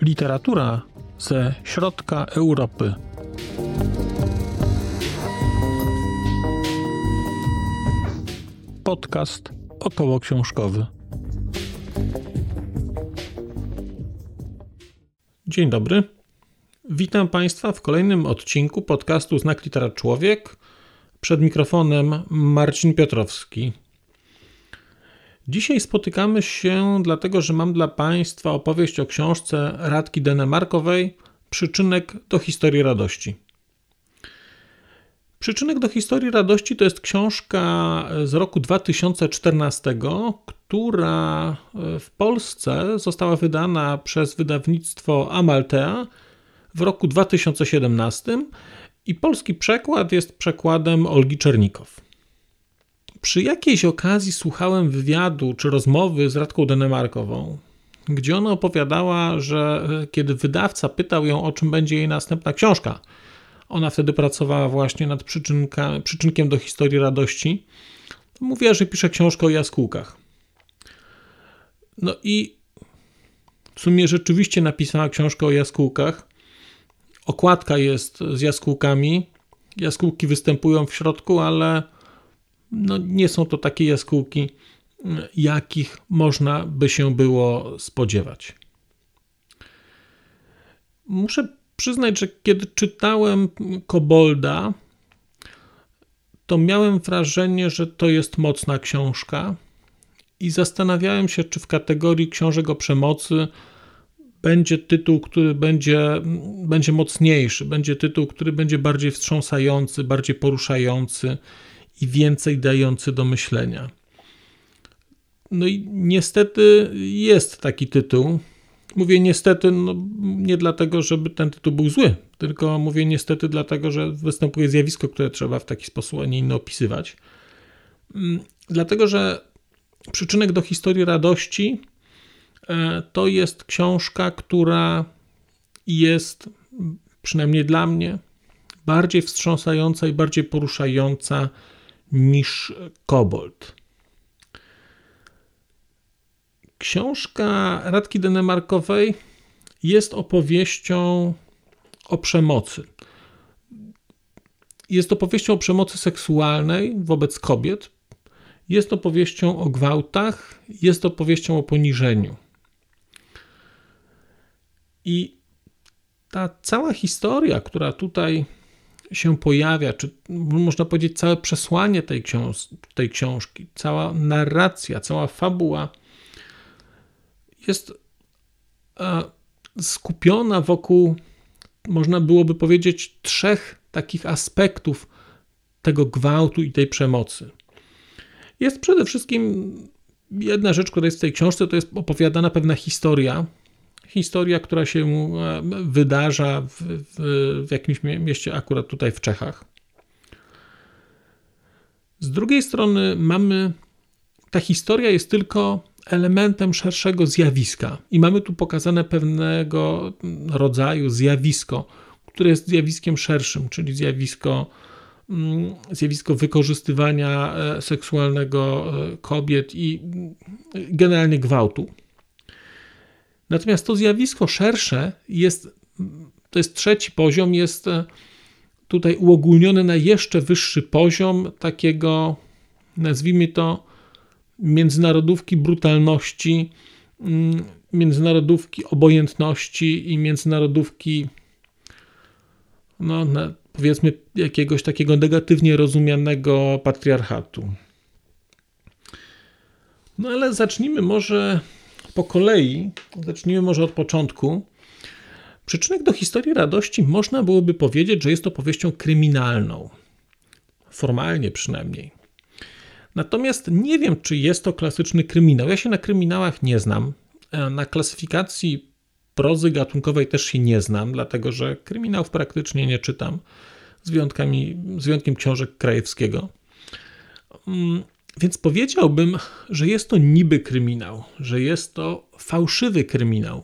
Literatura ze środka Europy. Podcast około książkowy. Dzień dobry. Witam Państwa w kolejnym odcinku podcastu Znak Litera Człowiek. Przed mikrofonem Marcin Piotrowski. Dzisiaj spotykamy się dlatego, że mam dla Państwa opowieść o książce Radki Denemarkowej Przyczynek do historii radości. Przyczynek do historii radości to jest książka z roku 2014, która w Polsce została wydana przez wydawnictwo Amaltea w roku 2017 i polski przekład jest przekładem Olgi Czernikow. Przy jakiejś okazji słuchałem wywiadu czy rozmowy z Radką Denemarkową, gdzie ona opowiadała, że e, kiedy wydawca pytał ją, o czym będzie jej następna książka, ona wtedy pracowała właśnie nad przyczynka, przyczynkiem do historii radości, mówiła, że pisze książkę o jaskółkach. No i w sumie rzeczywiście napisała książkę o jaskółkach. Okładka jest z jaskółkami. Jaskółki występują w środku, ale no nie są to takie jaskółki, jakich można by się było spodziewać. Muszę przyznać, że kiedy czytałem Kobolda, to miałem wrażenie, że to jest mocna książka i zastanawiałem się, czy w kategorii książek o przemocy będzie tytuł, który będzie, będzie mocniejszy, będzie tytuł, który będzie bardziej wstrząsający, bardziej poruszający i więcej dający do myślenia. No i niestety jest taki tytuł. Mówię niestety, no, nie dlatego, żeby ten tytuł był zły, tylko mówię niestety dlatego, że występuje zjawisko, które trzeba w taki sposób, a nie inny opisywać. Mm, dlatego, że Przyczynek do historii radości to jest książka, która jest, przynajmniej dla mnie, bardziej wstrząsająca i bardziej poruszająca niż Kobold. Książka Radki Denemarkowej jest opowieścią o przemocy. Jest opowieścią o przemocy seksualnej wobec kobiet. Jest opowieścią o gwałtach, jest opowieścią o poniżeniu. I ta cała historia, która tutaj się pojawia, czy można powiedzieć całe przesłanie tej, książ tej książki, cała narracja, cała fabuła jest e, skupiona wokół, można byłoby powiedzieć, trzech takich aspektów tego gwałtu i tej przemocy. Jest przede wszystkim jedna rzecz, która jest w tej książce, to jest opowiadana pewna historia, historia, która się e, wydarza w, w, jakimś mieście, akurat tutaj w Czechach. Z drugiej strony mamy, ta historia jest tylko elementem szerszego zjawiska i mamy tu pokazane pewnego rodzaju zjawisko, które jest zjawiskiem szerszym, czyli zjawisko, mm, zjawisko wykorzystywania e, seksualnego e, kobiet i generalnie gwałtu. Natomiast to zjawisko szersze jest, to jest trzeci poziom, jest e, tutaj uogólnione na jeszcze wyższy poziom takiego, nazwijmy to, międzynarodówki brutalności, mm, międzynarodówki obojętności i międzynarodówki, no, powiedzmy, jakiegoś takiego negatywnie rozumianego patriarchatu. No ale zacznijmy może po kolei, zacznijmy może od początku. Przyczynek do historii radości można byłoby powiedzieć, że jest to powieścią kryminalną. Formalnie przynajmniej. Natomiast nie wiem, czy jest to klasyczny kryminał. Ja się na kryminałach nie znam. E, na klasyfikacji prozy gatunkowej też się nie znam, dlatego że kryminałów praktycznie nie czytam, z, wyjątkami, z wyjątkiem książek Krajewskiego. Więc powiedziałbym, że jest to niby kryminał, że jest to fałszywy kryminał.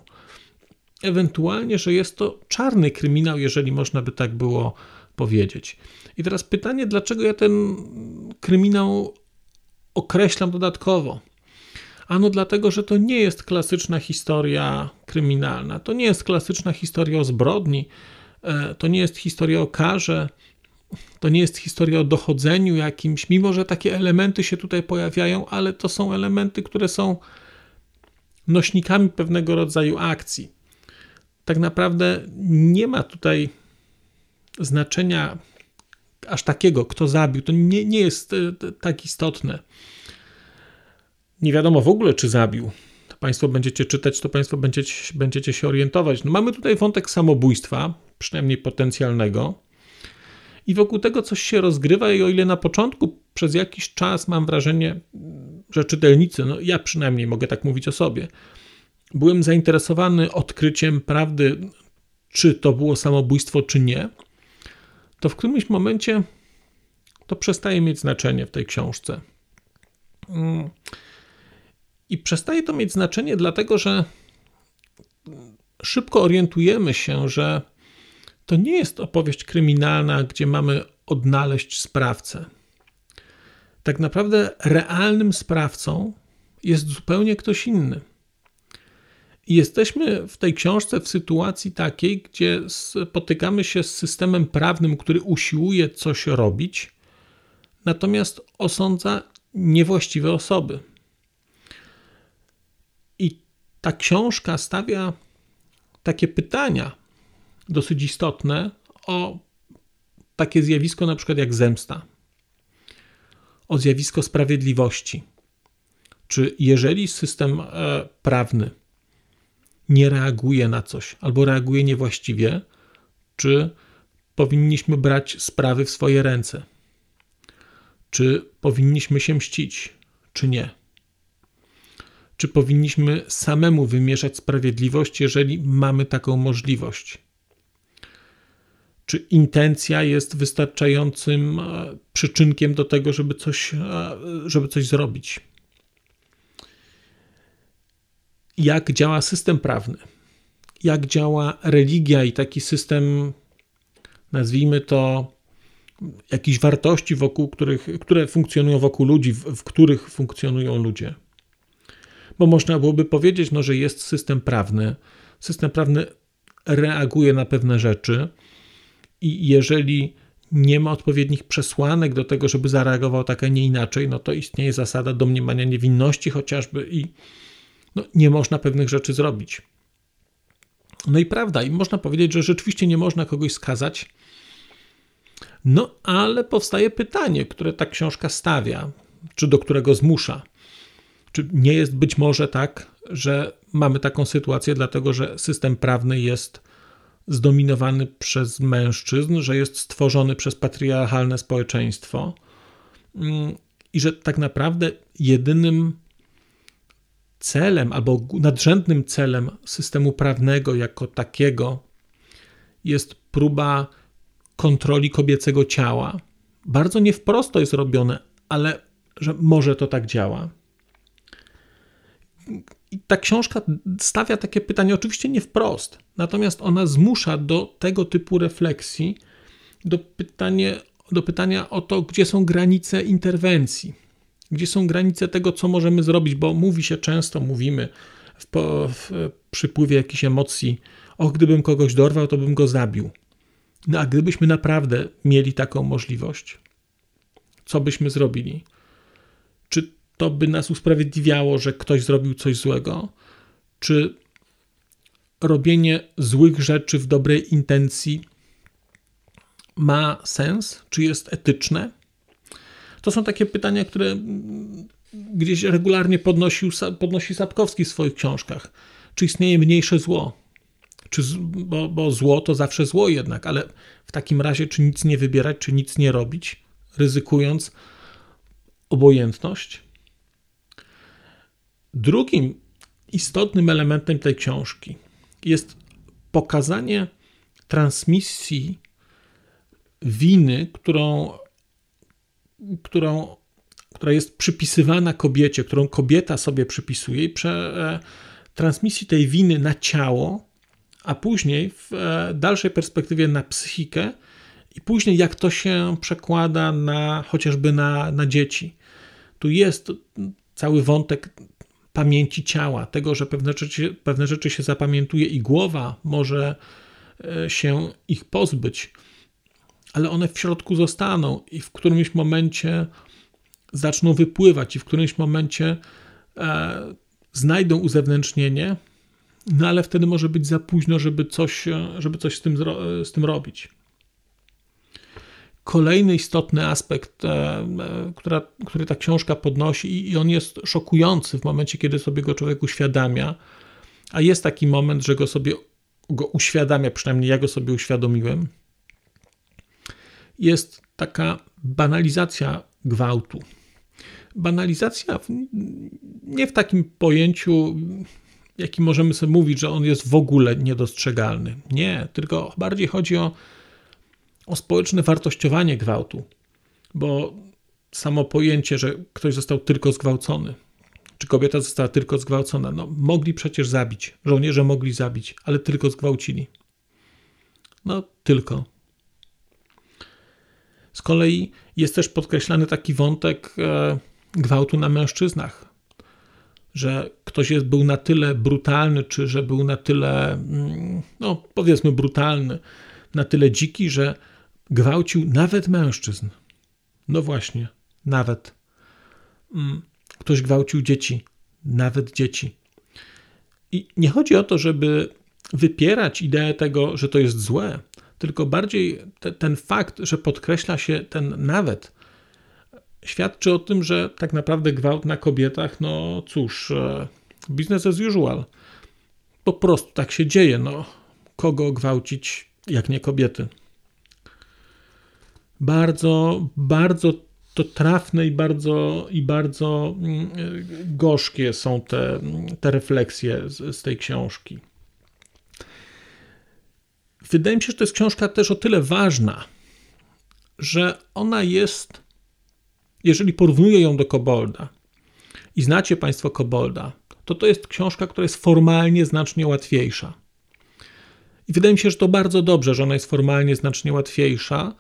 Ewentualnie, że jest to czarny kryminał, jeżeli można by tak było powiedzieć. I teraz pytanie, dlaczego ja ten kryminał określam dodatkowo? Ano dlatego, że to nie jest klasyczna historia kryminalna, to nie jest klasyczna historia o zbrodni, e, to nie jest historia o karze, to nie jest historia o dochodzeniu jakimś, mimo że takie elementy się tutaj pojawiają, ale to są elementy, które są nośnikami pewnego rodzaju akcji. Tak naprawdę nie ma tutaj znaczenia aż takiego, kto zabił. To nie, nie jest e, tak istotne. Nie wiadomo w ogóle, czy zabił. To Państwo będziecie czytać, to Państwo będziecie, będziecie się orientować. No mamy tutaj wątek samobójstwa, przynajmniej potencjalnego. I wokół tego coś się rozgrywa, i o ile na początku przez jakiś czas mam wrażenie, że czytelnicy, no ja przynajmniej mogę tak mówić o sobie, byłem zainteresowany odkryciem prawdy, czy to było samobójstwo, czy nie, to w którymś momencie to przestaje mieć znaczenie w tej książce. Mm. I przestaje to mieć znaczenie, dlatego że szybko orientujemy się, że to nie jest opowieść kryminalna, gdzie mamy odnaleźć sprawcę. Tak naprawdę realnym sprawcą jest zupełnie ktoś inny. I jesteśmy w tej książce w sytuacji takiej, gdzie spotykamy się z systemem prawnym, który usiłuje coś robić, natomiast osądza niewłaściwe osoby. I ta książka stawia takie pytania dosyć istotne o takie zjawisko, na przykład jak zemsta, o zjawisko sprawiedliwości. Czy jeżeli system e, prawny nie reaguje na coś albo reaguje niewłaściwie, czy powinniśmy brać sprawy w swoje ręce? Czy powinniśmy się mścić, czy nie? Czy powinniśmy samemu wymierzać sprawiedliwość, jeżeli mamy taką możliwość? Czy intencja jest wystarczającym e, przyczynkiem do tego, żeby coś, e, żeby coś zrobić? jak działa system prawny, jak działa religia i taki system, nazwijmy to, jakichś wartości, wokół których, które funkcjonują wokół ludzi, w, w których funkcjonują ludzie. Bo można byłoby powiedzieć, no, że jest system prawny. System prawny reaguje na pewne rzeczy i jeżeli nie ma odpowiednich przesłanek do tego, żeby zareagował tak, a nie inaczej, no to istnieje zasada domniemania niewinności chociażby i no, nie można pewnych rzeczy zrobić. No i prawda, i można powiedzieć, że rzeczywiście nie można kogoś skazać. No, ale powstaje pytanie, które ta książka stawia, czy do którego zmusza. Czy nie jest być może tak, że mamy taką sytuację, dlatego że system prawny jest zdominowany przez mężczyzn, że jest stworzony przez patriarchalne społeczeństwo mm, i że tak naprawdę jedynym celem albo nadrzędnym celem systemu prawnego jako takiego jest próba kontroli kobiecego ciała. Bardzo nie wprost to jest robione, ale że może to tak działa. I ta książka stawia takie pytanie, oczywiście nie wprost, natomiast ona zmusza do tego typu refleksji, do, pytanie, do pytania o to, gdzie są granice interwencji gdzie są granice tego, co możemy zrobić, bo mówi się często, mówimy w, w przypływie jakichś emocji, o gdybym kogoś dorwał, to bym go zabił. No a gdybyśmy naprawdę mieli taką możliwość, co byśmy zrobili? Czy to by nas usprawiedliwiało, że ktoś zrobił coś złego? Czy robienie złych rzeczy w dobrej intencji ma sens? Czy jest etyczne? To są takie pytania, które gdzieś regularnie podnosił, podnosi Sapkowski w swoich książkach. Czy istnieje mniejsze zło? Czy, bo, bo zło to zawsze zło jednak, ale w takim razie czy nic nie wybierać, czy nic nie robić, ryzykując obojętność? Drugim istotnym elementem tej książki jest pokazanie transmisji winy, którą którą, która jest przypisywana kobiecie, którą kobieta sobie przypisuje i prze, e, transmisji tej winy na ciało, a później w e, dalszej perspektywie na psychikę I później, jak to się przekłada na chociażby na, na dzieci. Tu jest cały wątek pamięci ciała, tego, że pewne rzeczy, pewne rzeczy się zapamiętuje i głowa może e, się ich pozbyć, ale one w środku zostaną i w którymś momencie zaczną wypływać, i w którymś momencie e, znajdą uzewnętrznienie, no ale wtedy może być za późno, żeby coś, żeby coś z, tym, z tym robić. Kolejny istotny aspekt, e, e, która, który ta książka podnosi, i on jest szokujący w momencie, kiedy sobie go człowiek uświadamia, a jest taki moment, że go sobie go uświadamia, przynajmniej ja go sobie uświadomiłem, jest taka banalizacja gwałtu. Banalizacja nie w takim pojęciu, jakim możemy sobie mówić, że on jest w ogóle niedostrzegalny. Nie, tylko bardziej chodzi o, o społeczne wartościowanie gwałtu, bo samo pojęcie, że ktoś został tylko zgwałcony, czy kobieta została tylko zgwałcona, no mogli przecież zabić, żołnierze mogli zabić, ale tylko zgwałcili. No tylko. Z kolei jest też podkreślany taki wątek e, gwałtu na mężczyznach, że ktoś jest, był na tyle brutalny, czy że był na tyle, mm, no powiedzmy, brutalny, na tyle dziki, że gwałcił nawet mężczyzn. No właśnie, nawet. Mm, ktoś gwałcił dzieci, nawet dzieci. I nie chodzi o to, żeby wypierać ideę tego, że to jest złe, tylko bardziej te, ten fakt, że podkreśla się ten nawet, świadczy o tym, że tak naprawdę gwałt na kobietach, no cóż, e, business as usual. Po prostu tak się dzieje. No, kogo gwałcić, jak nie kobiety? Bardzo, bardzo to trafne i bardzo, i bardzo mm, gorzkie są te, te refleksje z, z tej książki. Wydaje mi się, że to jest książka też o tyle ważna, że ona jest jeżeli porównuję ją do Kobolda i znacie Państwo Kobolda, to to jest książka, która jest formalnie znacznie łatwiejsza. I wydaje mi się, że to bardzo dobrze, że ona jest formalnie znacznie łatwiejsza.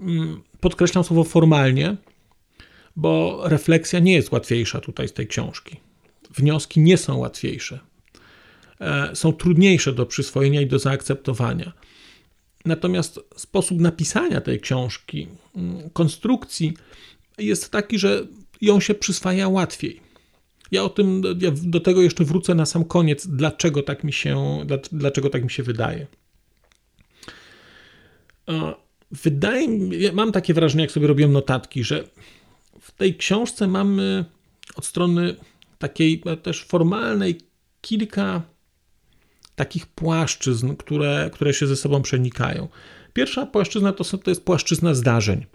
Mm, podkreślam słowo formalnie, bo refleksja nie jest łatwiejsza tutaj z tej książki. Wnioski nie są łatwiejsze. E, są trudniejsze do przyswojenia i do zaakceptowania. Natomiast sposób napisania tej książki, mm, konstrukcji, jest taki, że ją się przyswaja łatwiej. Ja o tym, ja do tego jeszcze wrócę na sam koniec, dlaczego tak mi się, dlaczego tak mi się wydaje. Wydaje mi, ja mam takie wrażenie, jak sobie robiłem notatki, że w tej książce mamy od strony takiej też formalnej kilka takich płaszczyzn, które, które się ze sobą przenikają. Pierwsza płaszczyzna to, to jest płaszczyzna zdarzeń.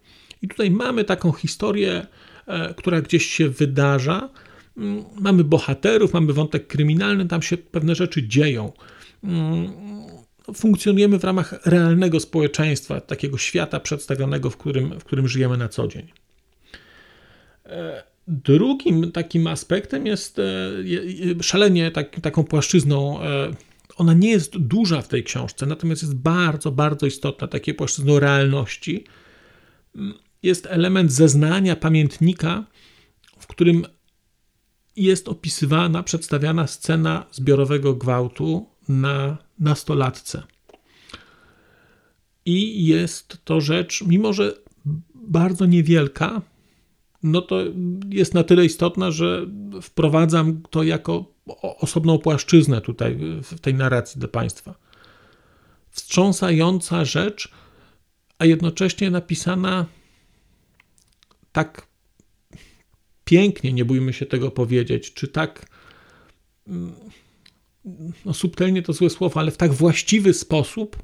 I tutaj mamy taką historię, e, która gdzieś się wydarza. Mm, mamy bohaterów, mamy wątek kryminalny, tam się pewne rzeczy dzieją. Mm, funkcjonujemy w ramach realnego społeczeństwa, takiego świata przedstawionego, w którym, w którym żyjemy na co dzień. E, drugim takim aspektem jest e, szalenie tak, taką płaszczyzną. Ona nie jest duża w tej książce, natomiast jest bardzo, bardzo istotna, takie płaszczyzną realności jest element zeznania pamiętnika, w którym jest opisywana, przedstawiana scena zbiorowego gwałtu na nastolatce. I jest to rzecz, mimo że bardzo niewielka, no to jest na tyle istotna, że wprowadzam to jako osobną płaszczyznę tutaj w tej narracji do Państwa. Wstrząsająca rzecz, a jednocześnie napisana tak pięknie, nie bójmy się tego powiedzieć, czy tak mm, no subtelnie to złe słowo, ale w tak właściwy sposób,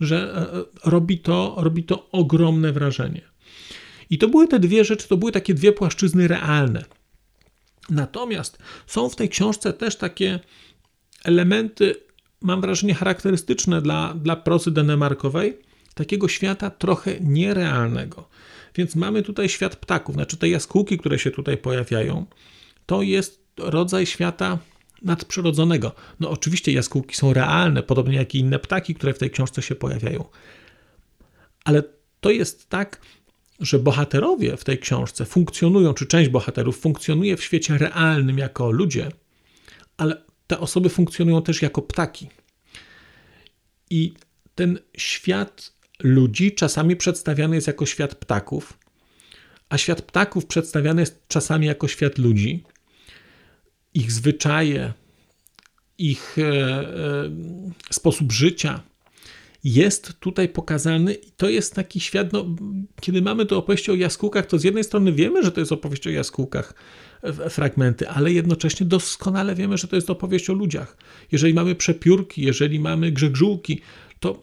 że e, e, robi to, robi to ogromne wrażenie. I to były te dwie rzeczy, to były takie dwie płaszczyzny realne. Natomiast są w tej książce też takie elementy, mam wrażenie, charakterystyczne dla, dla prozy denemarkowej, takiego świata trochę nierealnego. Więc mamy tutaj świat ptaków, znaczy te jaskółki, które się tutaj pojawiają, to jest rodzaj świata nadprzyrodzonego. No oczywiście jaskółki są realne, podobnie jak i inne ptaki, które w tej książce się pojawiają. Ale to jest tak, że bohaterowie w tej książce funkcjonują, czy część bohaterów funkcjonuje w świecie realnym jako ludzie, ale te osoby funkcjonują też jako ptaki. I ten świat ludzi czasami przedstawiany jest jako świat ptaków, a świat ptaków przedstawiany jest czasami jako świat ludzi. Ich zwyczaje, ich e, e, sposób życia jest tutaj pokazany i to jest taki świat, no, kiedy mamy to opowieść o jaskółkach, to z jednej strony wiemy, że to jest opowieść o jaskółkach, fragmenty, ale jednocześnie doskonale wiemy, że to jest opowieść o ludziach. Jeżeli mamy przepiórki, jeżeli mamy grzegżółki, to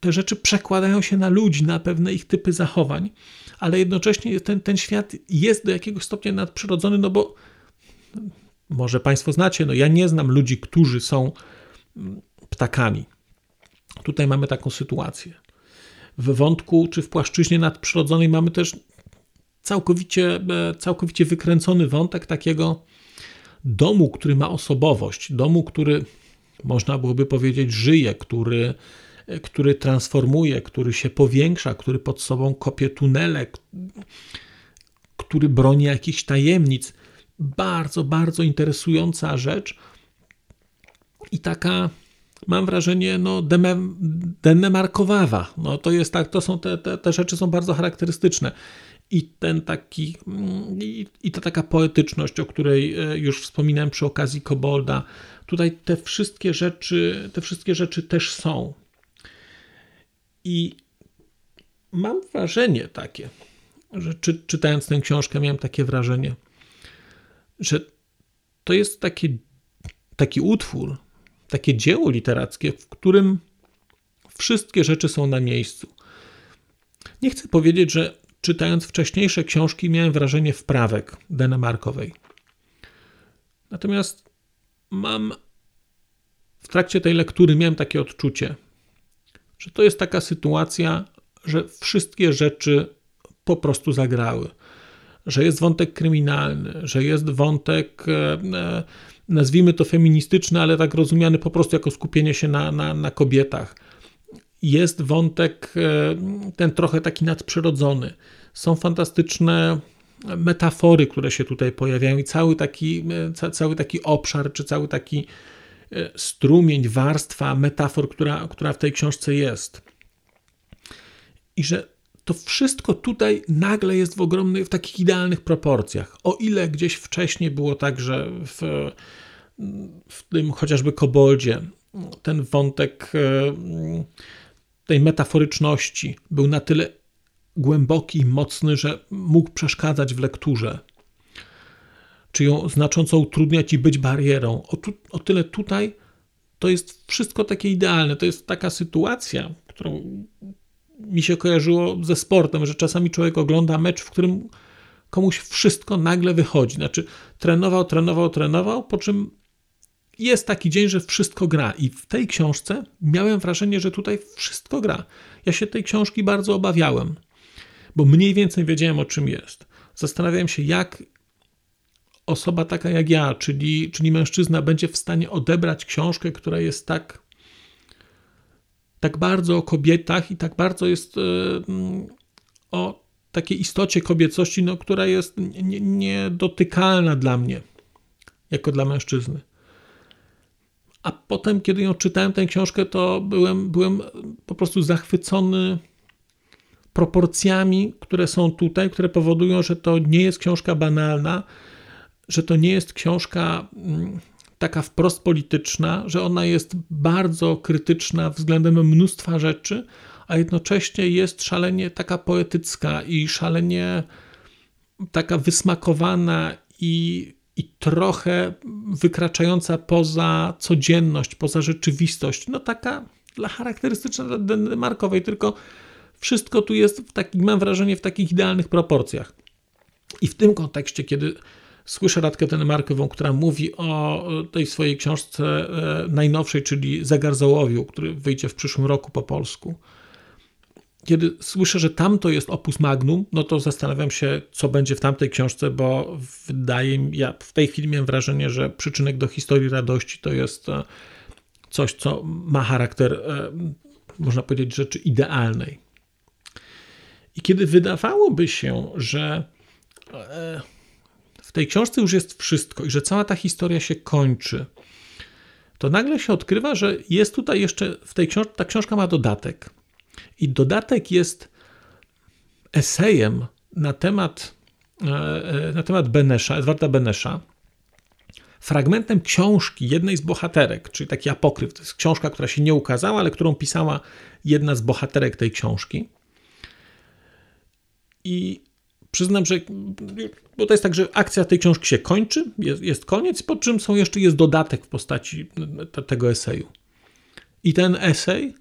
te rzeczy przekładają się na ludzi, na pewne ich typy zachowań, ale jednocześnie ten, ten świat jest do jakiegoś stopnia nadprzyrodzony, no bo może Państwo znacie, no ja nie znam ludzi, którzy są mm, ptakami. Tutaj mamy taką sytuację. W wątku czy w płaszczyźnie nadprzyrodzonej mamy też całkowicie, e, całkowicie wykręcony wątek takiego domu, który ma osobowość, domu, który można byłoby powiedzieć żyje, który, e, który transformuje, który się powiększa, który pod sobą kopie tunele, który broni jakichś tajemnic. Bardzo, bardzo interesująca rzecz i taka mam wrażenie, no, denemarkowawa. No, to jest tak, to są te, te, te rzeczy są bardzo charakterystyczne i ten taki, mm, i, i ta taka poetyczność, o której e, już wspominałem przy okazji Kobolda, tutaj te wszystkie rzeczy, te wszystkie rzeczy też są. I mam wrażenie takie, że czy, czytając tę książkę, miałem takie wrażenie, że to jest taki, taki utwór, takie dzieło literackie, w którym wszystkie rzeczy są na miejscu. Nie chcę powiedzieć, że czytając wcześniejsze książki, miałem wrażenie wprawek denemarkowej. Natomiast mam w trakcie tej lektury miałem takie odczucie, że to jest taka sytuacja, że wszystkie rzeczy po prostu zagrały. Że jest wątek kryminalny, że jest wątek, e, e, nazwijmy to feministyczny, ale tak rozumiany po prostu jako skupienie się na, na, na kobietach jest wątek e, ten trochę taki nadprzyrodzony. Są fantastyczne metafory, które się tutaj pojawiają i cały taki, e, cały taki obszar, czy cały taki strumień, warstwa metafor, która, która w tej książce jest. I że to wszystko tutaj nagle jest w ogromnych, w takich idealnych proporcjach. O ile gdzieś wcześniej było tak, że w, w tym chociażby koboldzie ten wątek tej metaforyczności był na tyle głęboki i mocny, że mógł przeszkadzać w lekturze, czy ją znacząco utrudniać i być barierą. O, tu, o tyle tutaj to jest wszystko takie idealne. To jest taka sytuacja, którą mi się kojarzyło ze sportem, że czasami człowiek ogląda mecz, w którym komuś wszystko nagle wychodzi. Znaczy, trenował, trenował, trenował, po czym jest taki dzień, że wszystko gra. I w tej książce miałem wrażenie, że tutaj wszystko gra. Ja się tej książki bardzo obawiałem, bo mniej więcej wiedziałem, o czym jest. Zastanawiałem się, jak osoba taka jak ja, czyli, czyli mężczyzna, będzie w stanie odebrać książkę, która jest tak, tak bardzo o kobietach i tak bardzo jest yy, o takiej istocie kobiecości, no, która jest niedotykalna nie dla mnie, jako dla mężczyzny. A potem, kiedy ją czytałem, tę książkę, to byłem, byłem po prostu zachwycony proporcjami, które są tutaj, które powodują, że to nie jest książka banalna, że to nie jest książka mm, taka wprost polityczna, że ona jest bardzo krytyczna względem mnóstwa rzeczy, a jednocześnie jest szalenie taka poetycka i szalenie taka wysmakowana i i trochę wykraczająca poza codzienność, poza rzeczywistość. No taka dla charakterystyczna dla Denmarkowej, tylko wszystko tu jest, w takich, mam wrażenie, w takich idealnych proporcjach. I w tym kontekście, kiedy słyszę Radkę Denmarkową, która mówi o tej swojej książce e, najnowszej, czyli Zegar Załowiu, który wyjdzie w przyszłym roku po polsku, kiedy słyszę, że tamto jest opus magnum, no to zastanawiam się, co będzie w tamtej książce, bo wydaje mi, ja w tej chwili miałem wrażenie, że przyczynek do historii radości to jest e, coś, co ma charakter, e, można powiedzieć, rzeczy idealnej. I kiedy wydawałoby się, że tej książce już jest wszystko i że cała ta historia się kończy, to nagle się odkrywa, że jest tutaj jeszcze w tej książce, ta książka ma dodatek. I dodatek jest esejem na temat, e, e, na temat Benesza, Edwarda Benesza, fragmentem książki jednej z bohaterek, czyli taki apokryf. To jest książka, która się nie ukazała, ale którą pisała jedna z bohaterek tej książki. I przyznam, że bo to jest tak, że akcja tej książki się kończy, jest, jest koniec, po czym są jeszcze jest dodatek w postaci te, tego eseju. I ten esej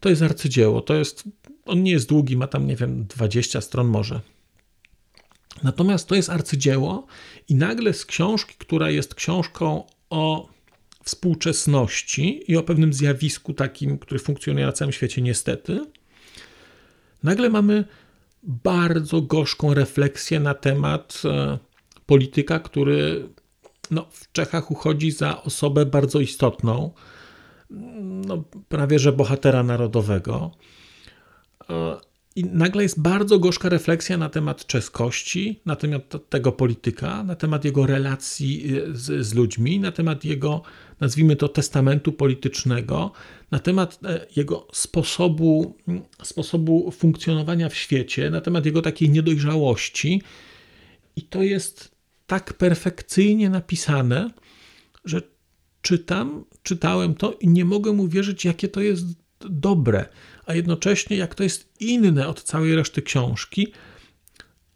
to jest arcydzieło. To jest, on nie jest długi, ma tam, nie wiem, 20 stron może. Natomiast to jest arcydzieło i nagle z książki, która jest książką o współczesności i o pewnym zjawisku takim, który funkcjonuje na całym świecie niestety, nagle mamy bardzo gorzką refleksję na temat e, polityka, który no, w Czechach uchodzi za osobę bardzo istotną, no, prawie że bohatera narodowego. I nagle jest bardzo gorzka refleksja na temat czeskości, na temat tego polityka, na temat jego relacji e, z, z ludźmi, na temat jego, nazwijmy to, testamentu politycznego, na temat e, jego sposobu, sposobu funkcjonowania w świecie, na temat jego takiej niedojrzałości. I to jest tak perfekcyjnie napisane, że czytam, czytałem to i nie mogę uwierzyć, jakie to jest dobre, a jednocześnie jak to jest inne od całej reszty książki.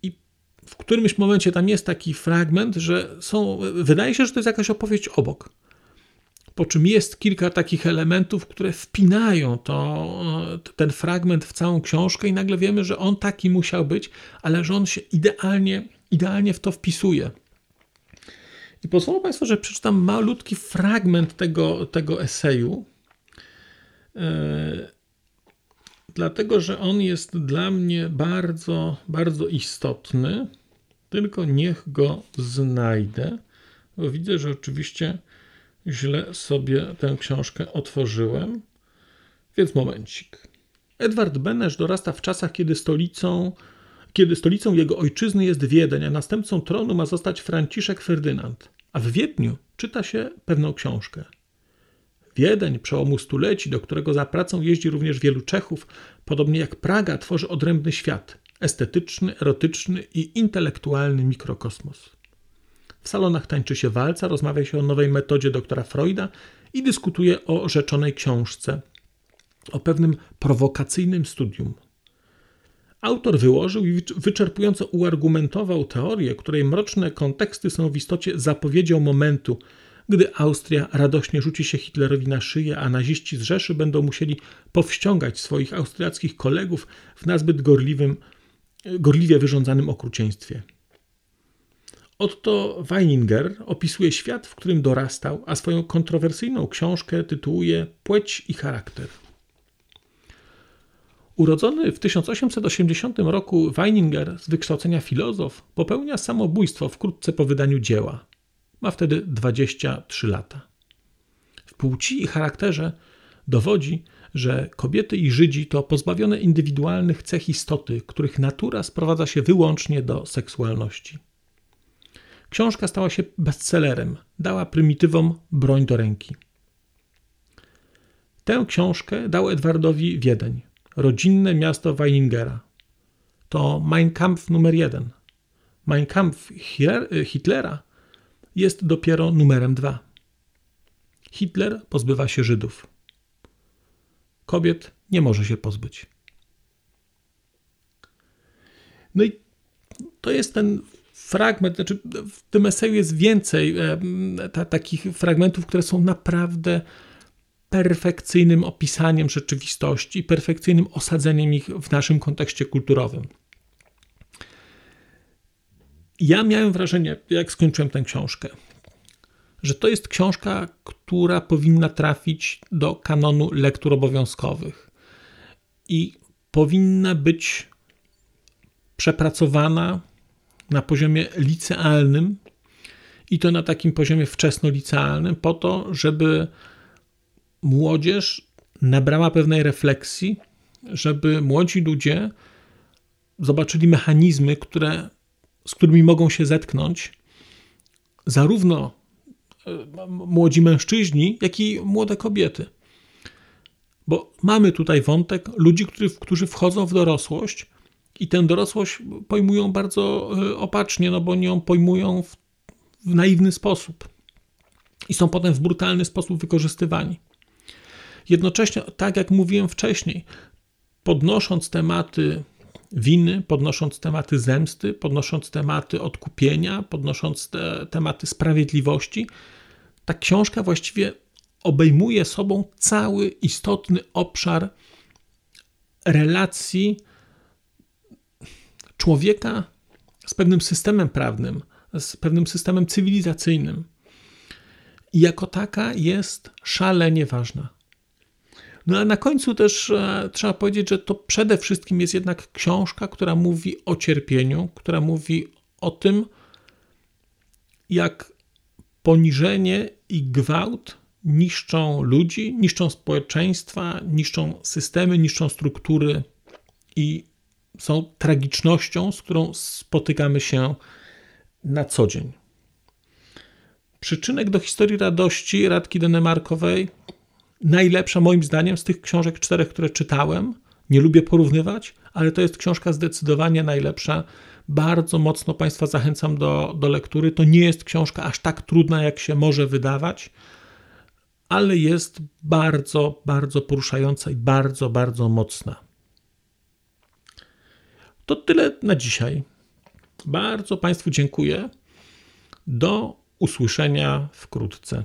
I w którymś momencie tam jest taki fragment, że są, wydaje się, że to jest jakaś opowieść obok. Po czym jest kilka takich elementów, które wpinają to, ten fragment w całą książkę, i nagle wiemy, że on taki musiał być, ale że on się idealnie, idealnie w to wpisuje. I pozwolą Państwo, że przeczytam malutki fragment tego, tego eseju, dlatego że on jest dla mnie bardzo, bardzo istotny. Tylko niech go znajdę, bo widzę, że oczywiście źle sobie tę książkę otworzyłem. Więc momencik. Edward Benesz dorasta w czasach, kiedy stolicą, kiedy stolicą jego ojczyzny jest Wiedeń, a następcą tronu ma zostać Franciszek Ferdynand. A w Wiedniu czyta się pewną książkę. Wiedeń, przełomu stuleci, do którego za pracą jeździ również wielu Czechów, podobnie jak Praga, tworzy odrębny świat estetyczny, erotyczny i intelektualny mikrokosmos. W salonach tańczy się walca, rozmawia się o nowej metodzie doktora Freuda i dyskutuje o rzeczonej książce, o pewnym prowokacyjnym studium. Autor wyłożył i wyczerpująco uargumentował teorię, której mroczne konteksty są w istocie zapowiedzią momentu, gdy Austria radośnie rzuci się Hitlerowi na szyję, a naziści z Rzeszy będą musieli powściągać swoich austriackich kolegów w nazbyt gorliwym, gorliwie wyrządzanym okrucieństwie. Otto Weininger opisuje świat, w którym dorastał, a swoją kontrowersyjną książkę tytułuje Płeć i charakter. Urodzony w 1880 roku Weininger z wykształcenia filozof popełnia samobójstwo wkrótce po wydaniu dzieła. Ma wtedy 23 lata. W płci i charakterze dowodzi, że kobiety i Żydzi to pozbawione indywidualnych cech istoty, których natura sprowadza się wyłącznie do seksualności. Książka stała się bestsellerem, dała prymitywom broń do ręki. Tę książkę dał Edwardowi Wiedeń, rodzinne miasto Weiningera. To Mein Kampf numer jeden. Mein Kampf Hitlera jest dopiero numerem dwa. Hitler pozbywa się Żydów. Kobiet nie może się pozbyć. No i to jest ten fragment, znaczy w tym eseju jest więcej ta, takich fragmentów, które są naprawdę perfekcyjnym opisaniem rzeczywistości i perfekcyjnym osadzeniem ich w naszym kontekście kulturowym. Ja miałem wrażenie, jak skończyłem tę książkę, że to jest książka, która powinna trafić do kanonu lektur obowiązkowych i powinna być przepracowana na poziomie licealnym i to na takim poziomie wczesnolicealnym, po to, żeby młodzież nabrała pewnej refleksji, żeby młodzi ludzie zobaczyli mechanizmy, które, z którymi mogą się zetknąć zarówno e, młodzi mężczyźni, jak i młode kobiety. Bo mamy tutaj wątek ludzi, którzy, wchodzą w dorosłość i tę dorosłość pojmują bardzo e, opacznie, no bo oni ją pojmują w, w naiwny sposób i są potem w brutalny sposób wykorzystywani. Jednocześnie, tak jak mówiłem wcześniej, podnosząc tematy winy, podnosząc tematy zemsty, podnosząc tematy odkupienia, podnosząc te tematy sprawiedliwości, ta książka właściwie obejmuje sobą cały istotny obszar relacji człowieka z pewnym systemem prawnym, z pewnym systemem cywilizacyjnym. I jako taka jest szalenie ważna. No a na końcu też e, trzeba powiedzieć, że to przede wszystkim jest jednak książka, która mówi o cierpieniu, która mówi o tym, jak poniżenie i gwałt niszczą ludzi, niszczą społeczeństwa, niszczą systemy, niszczą struktury i są tragicznością, z którą spotykamy się na co dzień. Przyczynek do historii radości Radki Denemarkowej najlepsza moim zdaniem z tych książek czterech, które czytałem. Nie lubię porównywać, ale to jest książka zdecydowanie najlepsza. Bardzo mocno Państwa zachęcam do, do lektury. To nie jest książka aż tak trudna, jak się może wydawać, ale jest bardzo, bardzo poruszająca i bardzo, bardzo mocna. To tyle na dzisiaj. Bardzo Państwu dziękuję. Do usłyszenia wkrótce.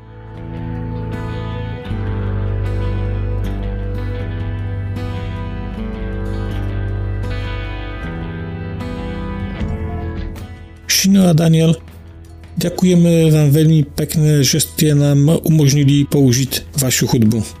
Krzysztof a Daniel, Děkujeme vám velmi pekne, že ste nám umožnili použiť vašu hudbu.